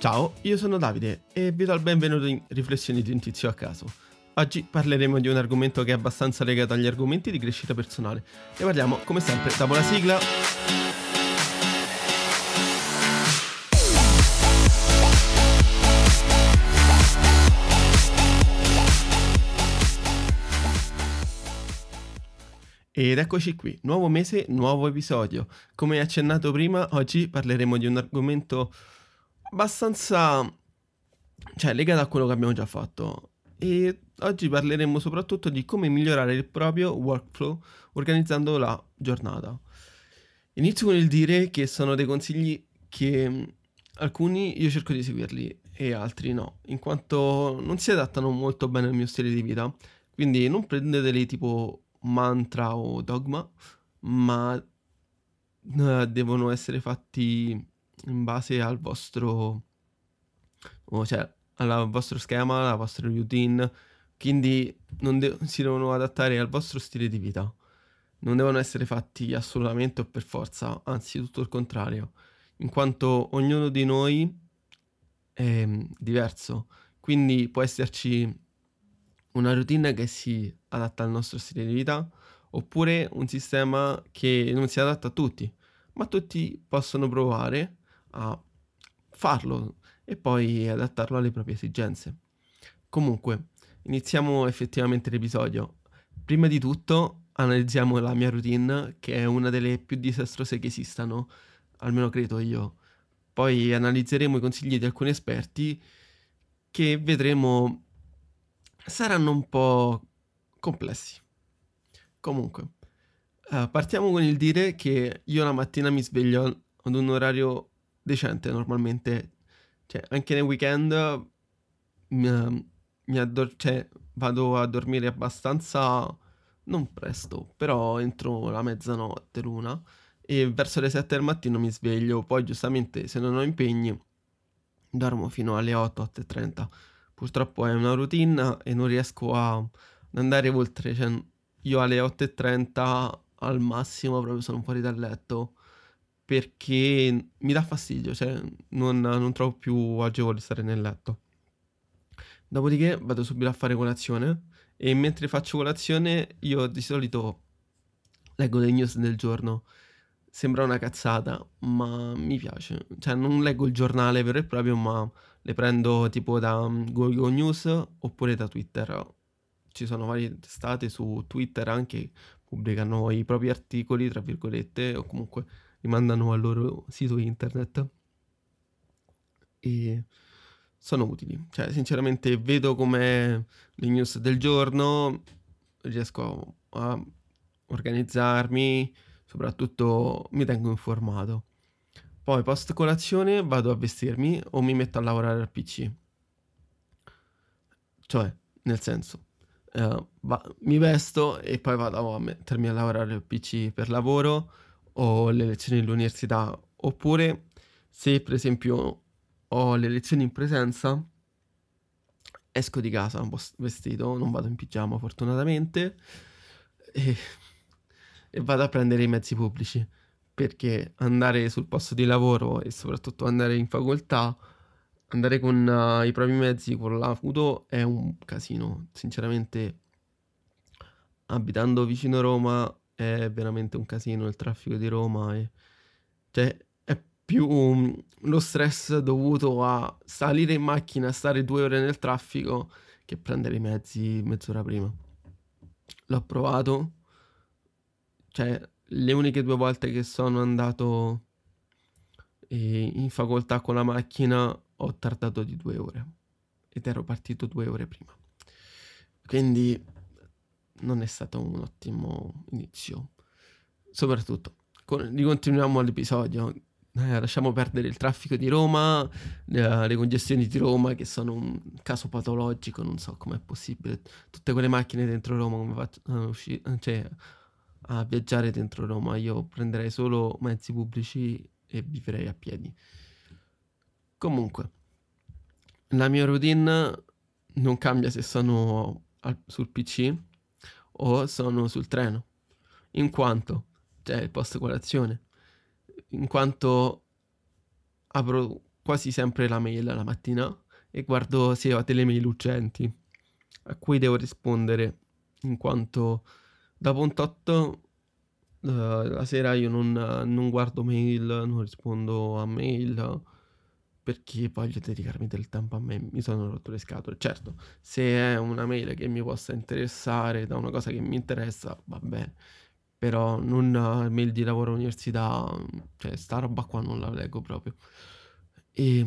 Ciao, io sono Davide e vi do il benvenuto in Riflessioni di un tizio a caso. Oggi parleremo di un argomento che è abbastanza legato agli argomenti di crescita personale. Ne parliamo, come sempre, dopo la sigla. Ed eccoci qui, nuovo mese, nuovo episodio. Come accennato prima, oggi parleremo di un argomento abbastanza... cioè legato a quello che abbiamo già fatto. E oggi parleremo soprattutto di come migliorare il proprio workflow organizzando la giornata. Inizio con il dire che sono dei consigli che alcuni io cerco di seguirli e altri no, in quanto non si adattano molto bene al mio stile di vita. Quindi non prendeteli tipo mantra o dogma, ma uh, devono essere fatti in base al vostro, cioè, al vostro schema, alla vostra routine, quindi de- si devono adattare al vostro stile di vita. Non devono essere fatti assolutamente o per forza, anzi tutto il contrario, in quanto ognuno di noi è diverso, quindi può esserci una routine che si adatta al nostro stile di vita oppure un sistema che non si adatta a tutti, ma tutti possono provare a farlo e poi adattarlo alle proprie esigenze. Comunque, iniziamo effettivamente l'episodio. Prima di tutto analizziamo la mia routine, che è una delle più disastrose che esistano, almeno credo io. Poi analizzeremo i consigli di alcuni esperti che vedremo saranno un po' complessi. Comunque, uh, partiamo con il dire che io la mattina mi sveglio ad un orario decente normalmente, cioè anche nei weekend mi, mi addor- cioè, vado a dormire abbastanza, non presto, però entro la mezzanotte, l'una, e verso le 7 del mattino mi sveglio, poi giustamente se non ho impegni dormo fino alle 8, 8.30 purtroppo è una routine e non riesco a andare oltre. Cioè, io alle 8.30 al massimo proprio sono fuori dal letto perché mi dà fastidio, cioè non, non trovo più agevole stare nel letto. Dopodiché vado subito a fare colazione e mentre faccio colazione io di solito leggo le news del giorno. Sembra una cazzata, ma mi piace. Cioè non leggo il giornale vero e proprio, ma le prendo tipo da mm, Google News oppure da Twitter. Ci sono varie testate su Twitter anche pubblicano i propri articoli, tra virgolette, o comunque li mandano al loro sito internet. E sono utili. Cioè, sinceramente, vedo come le news del giorno, riesco a organizzarmi, soprattutto mi tengo informato. Poi post colazione vado a vestirmi o mi metto a lavorare al PC. Cioè, nel senso, uh, va, mi vesto e poi vado a mettermi a lavorare al PC per lavoro o le lezioni all'università. Oppure, se per esempio ho le lezioni in presenza, esco di casa un po' vestito, non vado in pigiama fortunatamente, e, e vado a prendere i mezzi pubblici perché andare sul posto di lavoro e soprattutto andare in facoltà, andare con uh, i propri mezzi, con l'auto è un casino. Sinceramente, abitando vicino a Roma è veramente un casino il traffico di Roma. E, cioè, è più lo stress dovuto a salire in macchina, stare due ore nel traffico, che prendere i mezzi mezz'ora prima. L'ho provato. Cioè, le uniche due volte che sono andato in facoltà con la macchina ho tardato di due ore ed ero partito due ore prima. Quindi non è stato un ottimo inizio. Soprattutto, con, ricontinuiamo l'episodio. Eh, lasciamo perdere il traffico di Roma, le, le, congestioni di Roma che sono un caso patologico, non so com'è possibile. Tutte quelle macchine dentro Roma come faccio, uh, usci- cioè, a viaggiare dentro Roma, io prenderei solo mezzi pubblici e vivrei a piedi. Comunque, la mia routine non cambia se sono al, sul PC o sono sul treno, in quanto, cioè post colazione, in quanto apro quasi sempre la mail la mattina e guardo se ho delle mail urgenti a cui devo rispondere. In quanto dopo un tot uh, la sera io non, non, guardo mail, non rispondo a mail perché voglio dedicarmi del tempo a me, mi sono rotto le scatole. Certo, se è una mail che mi possa interessare da una cosa che mi interessa, va bene, però non mail di lavoro all'università, cioè sta roba qua non la leggo proprio. E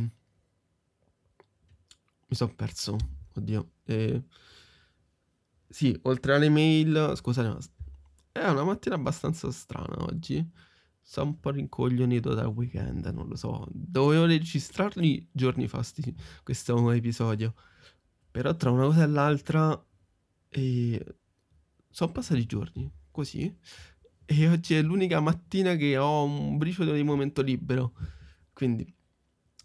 mi sono perso, oddio. E... Sì, oltre alle mail, scusate, è una mattina abbastanza strana oggi. Sono un po' rincoglionito dal weekend, non lo so. Dovevo registrarli giorni fa sti, questo episodio. Però tra una cosa e l'altra eh, sono passati giorni, così. E oggi è l'unica mattina che ho un briciolo di momento libero. Quindi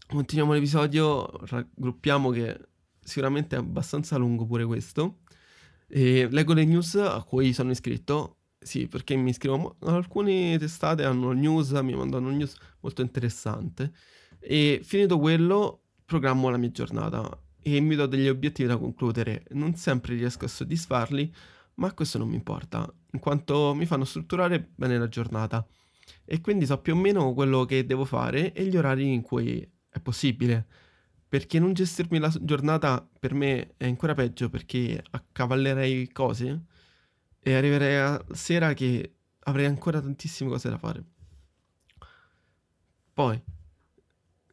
continuiamo l'episodio, raggruppiamo che sicuramente è abbastanza lungo pure questo. E leggo le news a cui sono iscritto sì, perché mi iscrivo. Alcune testate hanno news, mi mandano news molto interessante. E finito quello, programmo la mia giornata e mi do degli obiettivi da concludere. Non sempre riesco a soddisfarli, ma questo non mi importa, in quanto mi fanno strutturare bene la giornata. E quindi so più o meno quello che devo fare e gli orari in cui è possibile. Perché non gestirmi la giornata per me è ancora peggio perché accavallerei cose e arriverei a sera che avrei ancora tantissime cose da fare. Poi,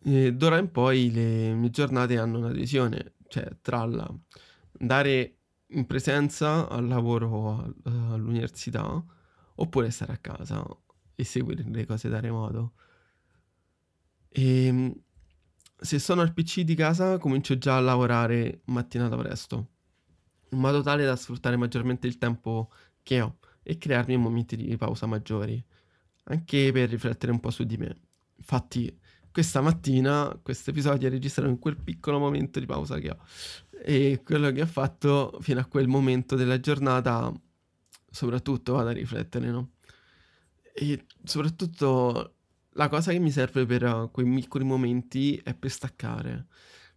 eh, d'ora in poi le mie giornate hanno una divisione, cioè tra andare in presenza al lavoro all'università oppure stare a casa e seguire le cose da remoto. E ehm, se sono al PC di casa comincio già a lavorare mattinata presto in modo tale da sfruttare maggiormente il tempo che ho e crearmi momenti di pausa maggiori, anche per riflettere un po' su di me. Infatti, questa mattina questo episodio è registrato in quel piccolo momento di pausa che ho e quello che ho fatto fino a quel momento della giornata, soprattutto vado a riflettere, no? E soprattutto la cosa che mi serve per quei piccoli momenti è per staccare,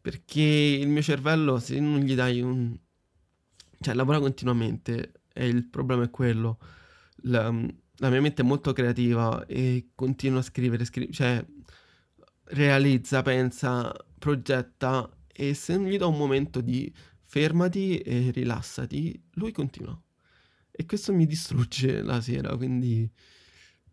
perché il mio cervello se non gli dai un, cioè lavora continuamente e il problema è quello. La, la mia mente è molto creativa e continua a scrivere, scrive, cioè realizza, pensa, progetta e se gli do un momento di fermati e rilassati, lui continua. E questo mi distrugge la sera, quindi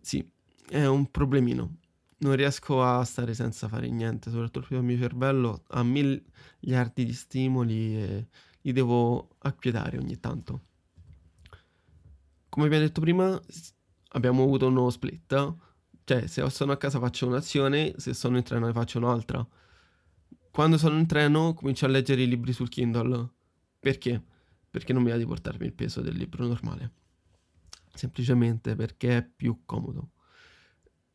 sì, è un problemino. Non riesco a stare senza fare niente, soprattutto il mio cervello ha miliardi di stimoli e li devo acquietare ogni tanto. Come abbiamo detto prima, abbiamo avuto uno split. Cioè, se sono a casa faccio un'azione, se sono in treno ne faccio un'altra. Quando sono in treno comincio a leggere i libri sul Kindle. Perché? Perché non mi va di portarmi il peso del libro normale. Semplicemente perché è più comodo.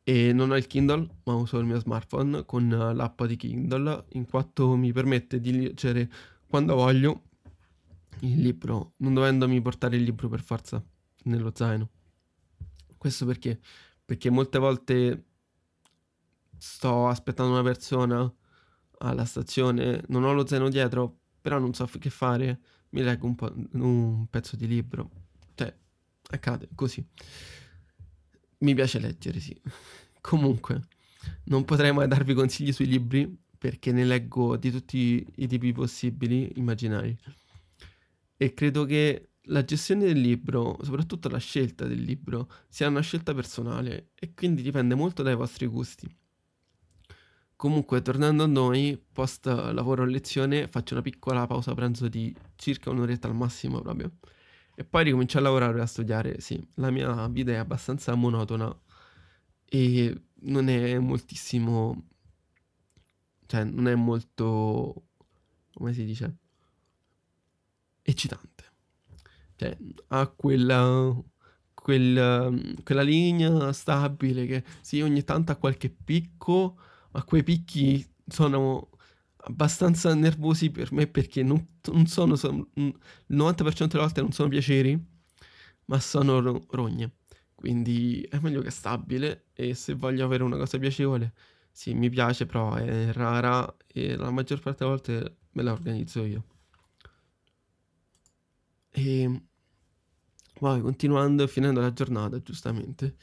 E non ho il Kindle, ma uso il mio smartphone con l'app di Kindle, in quanto mi permette di leggere quando voglio il libro, non dovendomi portare il libro per forza nello zaino. Questo perché? Perché molte volte sto aspettando una persona alla stazione, non ho lo zaino dietro, però non so che fare, mi leggo un, po', un pezzo di libro. Cioè, accade così. Mi piace leggere, sì. Comunque, non potrei mai darvi consigli sui libri perché ne leggo di tutti i tipi possibili, immaginari. E credo che la gestione del libro, soprattutto la scelta del libro, sia una scelta personale e quindi dipende molto dai vostri gusti. Comunque, tornando a noi, post lavoro a lezione, faccio una piccola pausa pranzo di circa un'oretta al massimo proprio. E poi ricomincio a lavorare e a studiare. Sì, la mia vita è abbastanza monotona e non è moltissimo... Cioè, non è molto... come si dice? Eccitante. Cioè, ha quella, quella, quella linea stabile che sì, ogni tanto ha qualche picco, ma quei picchi sono abbastanza nervosi per me perché non, non sono, sono, il 90% delle volte non sono piaceri, ma sono rogne. Quindi è meglio che stabile e se voglio avere una cosa piacevole Sì, mi piace, però è rara e la maggior parte delle volte me la organizzo io. E poi continuando e finendo la giornata, giustamente,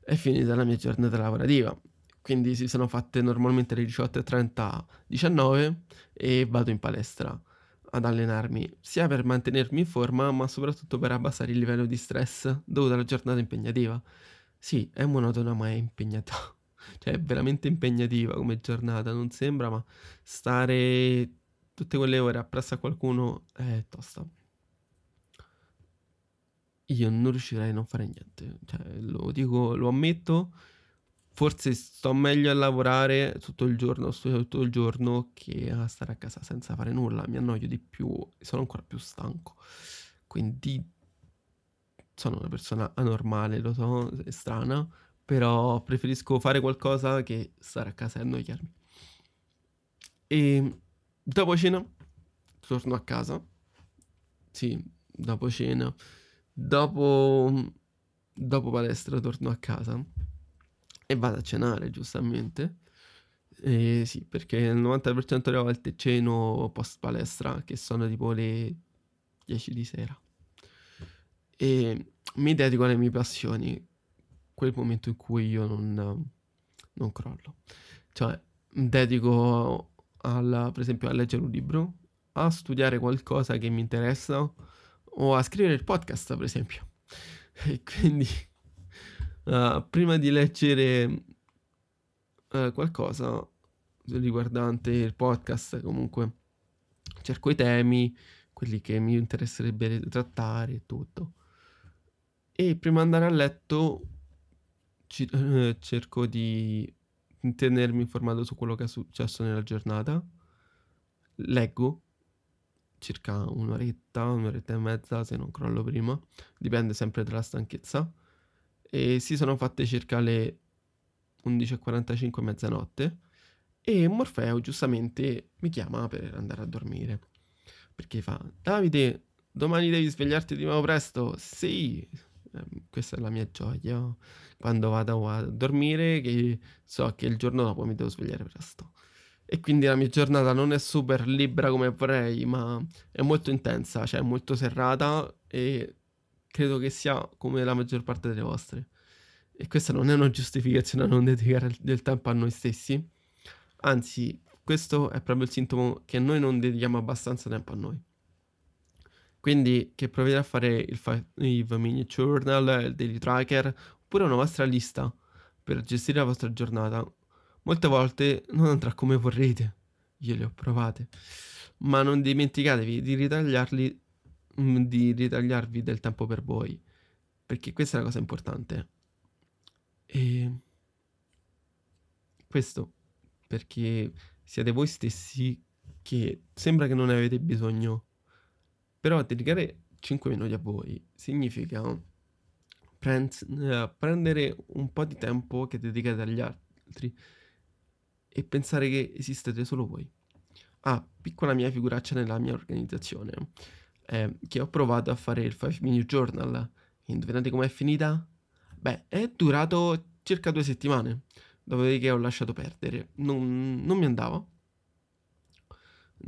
è finita la mia giornata lavorativa. Quindi si sono fatte normalmente le 18.30 19 e vado in palestra ad allenarmi, sia per mantenermi in forma, ma soprattutto per abbassare il livello di stress dovuto alla giornata impegnativa. Sì, è monotona, ma è impegnata. Cioè, è veramente impegnativa come giornata, non sembra, ma stare tutte quelle ore appresso a qualcuno è tosta. Io non riuscirei a non fare niente, cioè, lo dico, lo ammetto. Forse sto meglio a lavorare tutto il giorno, studio tutto il giorno, che a stare a casa senza fare nulla. Mi annoio di più sono ancora più stanco. Quindi sono una persona anormale, lo so, è strana, però preferisco fare qualcosa che stare a casa e annoiarmi. E dopo cena torno a casa. Sì, dopo cena. Dopo, dopo palestra torno a casa e vado a cenare, giustamente. E sì, perché il 90% delle volte ceno post palestra, che sono tipo le 10 di sera. E mi dedico alle mie passioni, quel momento in cui io non, non crollo. Cioè, mi dedico al, per esempio a leggere un libro, a studiare qualcosa che mi interessa o a scrivere il podcast, per esempio. E quindi, uh, prima di leggere uh, qualcosa riguardante il podcast, comunque cerco i temi, quelli che mi interesserebbe trattare e tutto. E prima di andare a letto ci- eh, cerco di tenermi informato su quello che è successo nella giornata. Leggo circa un'oretta, un'oretta e mezza se non crollo prima, dipende sempre dalla stanchezza. E si sono fatte circa le 11.45 mezzanotte e Morfeo giustamente mi chiama per andare a dormire. Perché fa, Davide, domani devi svegliarti di nuovo presto? Sì, Ehm, questa è la mia gioia quando vado a dormire, che so che il giorno dopo mi devo svegliare presto. E quindi la mia giornata non è super libera come vorrei, ma è molto intensa, cioè molto serrata e credo che sia come la maggior parte delle vostre. E questa non è una giustificazione a non dedicare del tempo a noi stessi, anzi, questo è proprio il sintomo che noi non dedichiamo abbastanza tempo a noi. Quindi che provate a fare il 5 Minute Journal, il Daily Tracker, oppure una vostra lista per gestire la vostra giornata. Molte volte non andrà come vorrete, io le ho provate, ma non dimenticatevi di ritagliarli, mm, di ritagliarvi del tempo per voi, perché questa è la cosa importante. E questo perché siete voi stessi che sembra che non ne avete bisogno. Però dedicare 5 minuti a voi significa uh, prendere un po' di tempo che dedicate agli altri e pensare che esistete solo voi. Ah, piccola mia figuraccia nella mia organizzazione, eh, che ho provato a fare il 5 Minute Journal. Indovinate com'è finita? Beh, è durato circa due settimane, dopodiché ho lasciato perdere. Non, non mi andava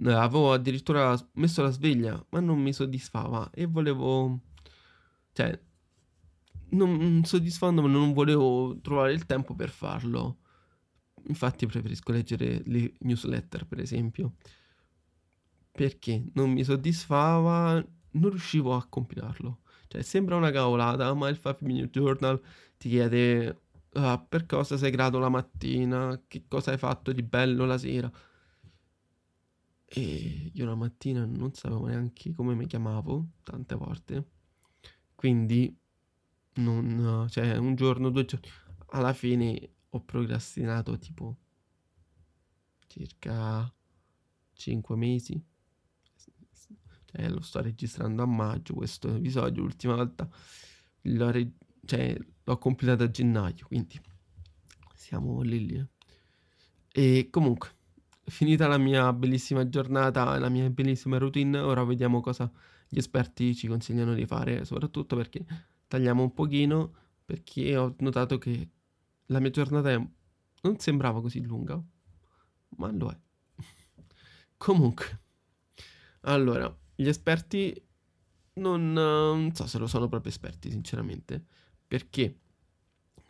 Avevo addirittura messo la sveglia, ma non mi soddisfava e volevo... Cioè, non soddisfandomi, non volevo trovare il tempo per farlo. Infatti preferisco leggere le newsletter, per esempio. Perché non mi soddisfava, non riuscivo a compilarlo. Cioè, sembra una cavolata, ma il 5 Minute Journal ti chiede uh, per cosa sei grato la mattina, che cosa hai fatto di bello la sera. E io la mattina non sapevo neanche come mi chiamavo tante volte. Quindi non, cioè un giorno, due giorni, alla fine ho procrastinato tipo circa 5 mesi. Cioè, lo sto registrando a maggio questo episodio, l'ultima volta l'ho, re- cioè, l'ho completato a gennaio, quindi siamo lì lì. E comunque finita la mia bellissima giornata, la mia bellissima routine, ora vediamo cosa gli esperti ci consigliano di fare, soprattutto perché tagliamo un pochino, perché ho notato che la mia giornata è non sembrava così lunga, ma lo è. Comunque, allora, gli esperti non, non so se lo sono proprio esperti, sinceramente, perché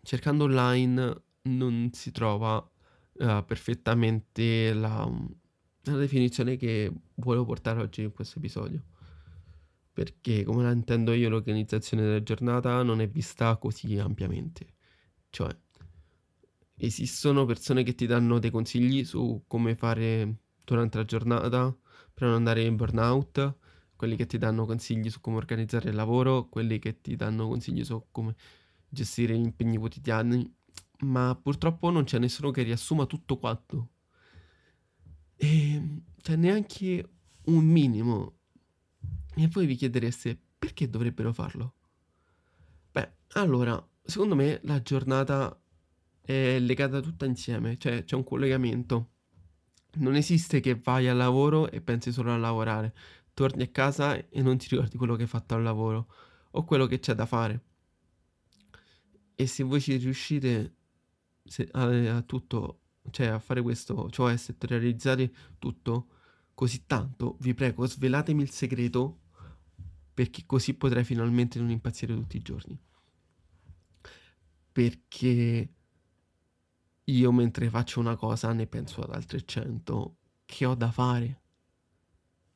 cercando online non si trova uh, perfettamente la, la definizione che volevo portare oggi in questo episodio. Perché, come la intendo io, l'organizzazione della giornata non è vista così ampiamente. Cioè, esistono persone che ti danno dei consigli su come fare durante la giornata per non andare in burnout, quelli che ti danno consigli su come organizzare il lavoro, quelli che ti danno consigli su come gestire gli impegni quotidiani, ma purtroppo non c'è nessuno che riassuma tutto quanto. E c'è neanche un minimo. E voi vi chiedereste perché dovrebbero farlo? Beh, allora, secondo me la giornata è legata tutta insieme, cioè c'è un collegamento. Non esiste che vai al lavoro e pensi solo a lavorare, torni a casa e non ti ricordi quello che hai fatto al lavoro o quello che c'è da fare. E se voi ci riuscite se, a, a, tutto, cioè a fare questo, cioè a settorializzare tutto così tanto, vi prego, svelatemi il segreto perché così potrei finalmente non impazzire tutti i giorni. Perché io mentre faccio una cosa ne penso ad altre cento che ho da fare.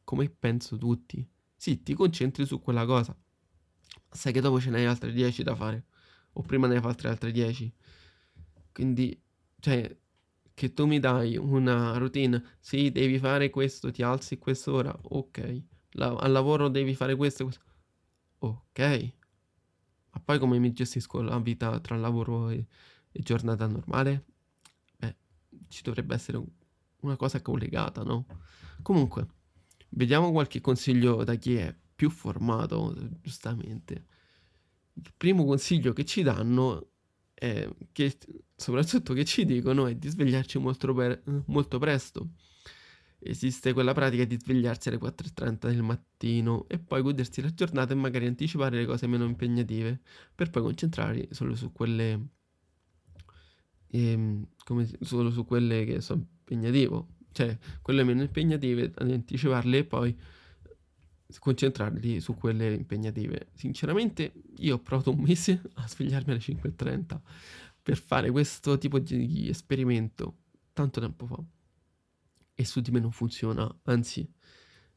Come penso tutti. Sì, ti concentri su quella cosa. Sai che dopo ce n'hai altre 10 da fare. O prima ne hai fatte altre 10. Quindi, cioè, che tu mi dai una routine. Sì, devi fare questo, ti alzi quest'ora. Ok. La- al lavoro devi fare questo, questo. Ok. Ma poi come mi gestisco la vita tra lavoro e, e giornata normale? Ci dovrebbe essere una cosa collegata, no? Comunque, vediamo qualche consiglio da chi è più formato, giustamente. Il primo consiglio che ci danno è che, soprattutto che ci dicono, è di svegliarci molto, per, molto presto. Esiste quella pratica di svegliarsi alle 4.30 del mattino e poi godersi la giornata e magari anticipare le cose meno impegnative per poi concentrarsi solo su quelle e, ehm, come, solo su quelle che sono impegnativo, cioè quelle meno impegnative, anticiparle e poi concentrarli su quelle impegnative. Sinceramente io ho provato un mese a svegliarmi alle 5.30 per fare questo tipo di esperimento tanto tempo fa e su di me non funziona, anzi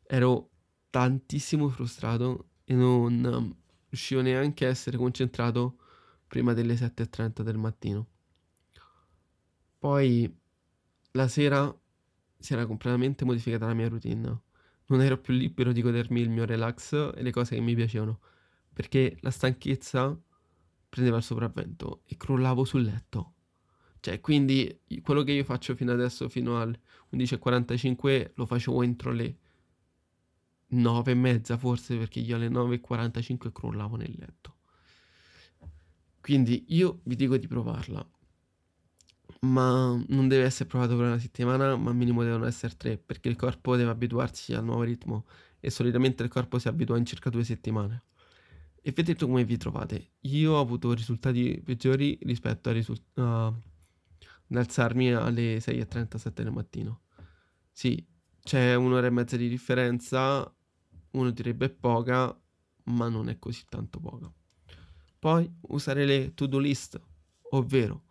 ero tantissimo frustrato e non um, riuscivo neanche a essere concentrato prima delle 7.30 del mattino. Poi la sera si era completamente modificata la mia routine. Non ero più libero di godermi il mio relax e le cose che mi piacevano, perché la stanchezza prendeva il sopravvento e crollavo sul letto. Cioè, quindi quello che io faccio fino adesso, fino alle 11.45, lo facevo entro le 9 e mezza forse, perché io alle 9.45 crollavo nel letto. Quindi io vi dico di provarla ma non deve essere provato per una settimana, ma al minimo devono essere tre, perché il corpo deve abituarsi al nuovo ritmo e solitamente il corpo si abitua in circa due settimane. E vedete come vi trovate. Io ho avuto risultati peggiori rispetto a risul- uh, ad alzarmi alle 6.37 del mattino. Sì, c'è un'ora e mezza di differenza, uno direbbe poca, ma non è così tanto poca. Poi usare le to-do list, ovvero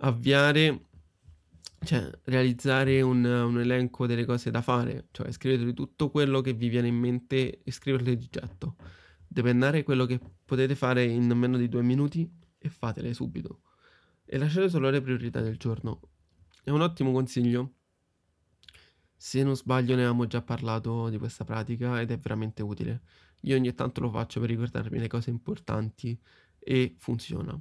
avviare, cioè realizzare un, un, elenco delle cose da fare, cioè scrivete tutto quello che vi viene in mente e scriverle di getto. Depennare quello che potete fare in meno di due minuti e fatele subito. E lasciate solo le priorità del giorno. È un ottimo consiglio. Se non sbaglio ne avevamo già parlato di questa pratica ed è veramente utile. Io ogni tanto lo faccio per ricordarmi le cose importanti e funziona.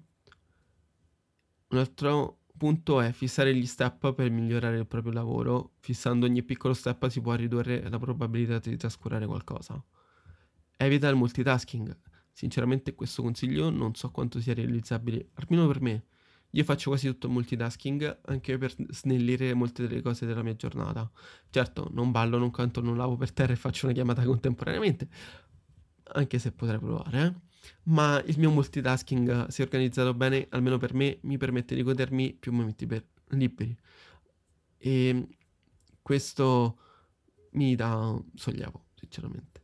Un altro punto è fissare gli step per migliorare il proprio lavoro. Fissando ogni piccolo step si può ridurre la probabilità di trascurare qualcosa. Evita il multitasking. Sinceramente questo consiglio non so quanto sia realizzabile, almeno per me. Io faccio quasi tutto multitasking anche per snellire molte delle cose della mia giornata. Certo, non ballo, non canto, non lavo per terra e faccio una chiamata contemporaneamente, anche se potrei provare, eh ma il mio multitasking, se organizzato bene, almeno per me, mi permette di godermi più momenti per liberi. E questo mi dà sollievo, sinceramente.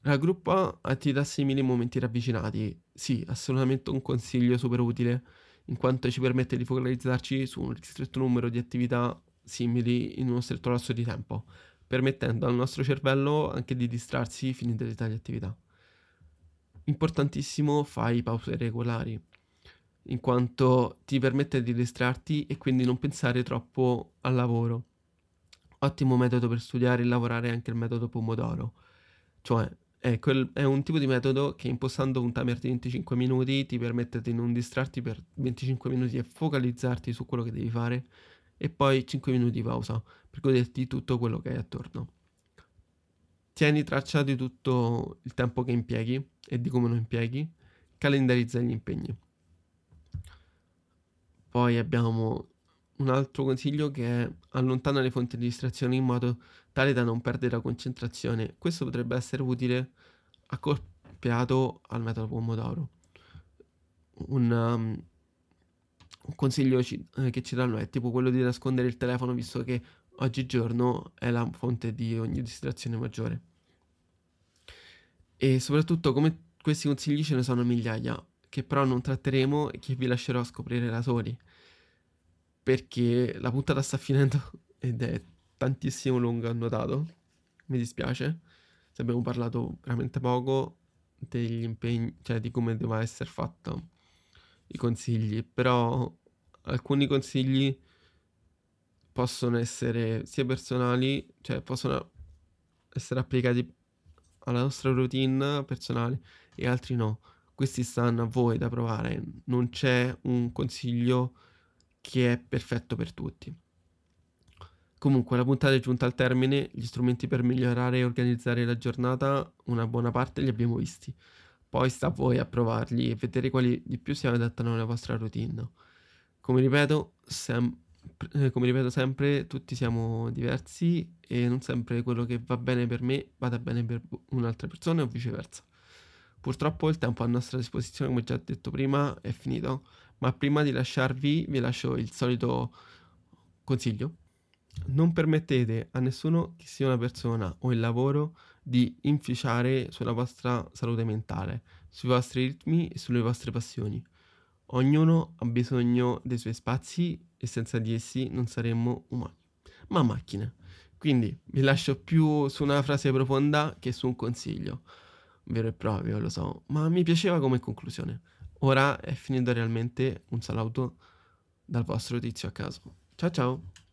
Raggruppa attività simili momenti ravvicinati. Sì, assolutamente un consiglio super utile, in quanto ci permette di focalizzarci su un ristretto numero di attività simili in uno stretto lasso di tempo, permettendo al nostro cervello anche di distrarsi finite di tali attività. Importantissimo fai pause regolari, in quanto ti permette di distrarti e quindi non pensare troppo al lavoro. Ottimo metodo per studiare e lavorare anche il metodo Pomodoro, cioè è, quel, è, un tipo di metodo che impostando un timer di 25 minuti ti permette di non distrarti per 25 minuti e focalizzarti su quello che devi fare e poi 5 minuti di pausa per goderti tutto quello che hai attorno. Tieni traccia di tutto il tempo che impieghi e di come lo impieghi, calendarizza gli impegni. Poi abbiamo un altro consiglio che è allontana le fonti di distrazione in modo tale da non perdere la concentrazione. Questo potrebbe essere utile accoppiato al metodo Pomodoro. Un, um, un consiglio ci, eh, che ci danno è tipo quello di nascondere il telefono visto che oggigiorno è la fonte di ogni distrazione maggiore. E soprattutto come questi consigli ce ne sono migliaia, che però non tratteremo e che vi lascerò scoprire da soli. Perché la puntata sta finendo ed è tantissimo lungo annotato. Mi dispiace. Se abbiamo parlato veramente poco degli impegni, cioè di come deve essere fatto i consigli, però alcuni consigli possono essere sia personali, cioè possono essere applicati alla nostra routine personale e altri no. Questi stanno a voi da provare, non c'è un consiglio che è perfetto per tutti. Comunque la puntata è giunta al termine, gli strumenti per migliorare e organizzare la giornata una buona parte li abbiamo visti. Poi sta a voi a provarli e vedere quali di più si adattano alla vostra routine. Come ripeto, sem- eh, come ripeto sempre, tutti siamo diversi e non sempre quello che va bene per me vada bene per un'altra persona o viceversa. Purtroppo il tempo a nostra disposizione, come già detto prima, è finito, ma prima di lasciarvi vi lascio il solito consiglio non permettete a nessuno che sia una persona o il lavoro di inficiare sulla vostra salute mentale, sui vostri ritmi e sulle vostre passioni. Ognuno ha bisogno dei suoi spazi e senza di essi non saremmo umani, ma macchine. Quindi vi lascio più su una frase profonda che su un consiglio, vero e proprio, lo so, ma mi piaceva come conclusione. Ora è finito realmente un saluto dal vostro tizio a caso. Ciao ciao!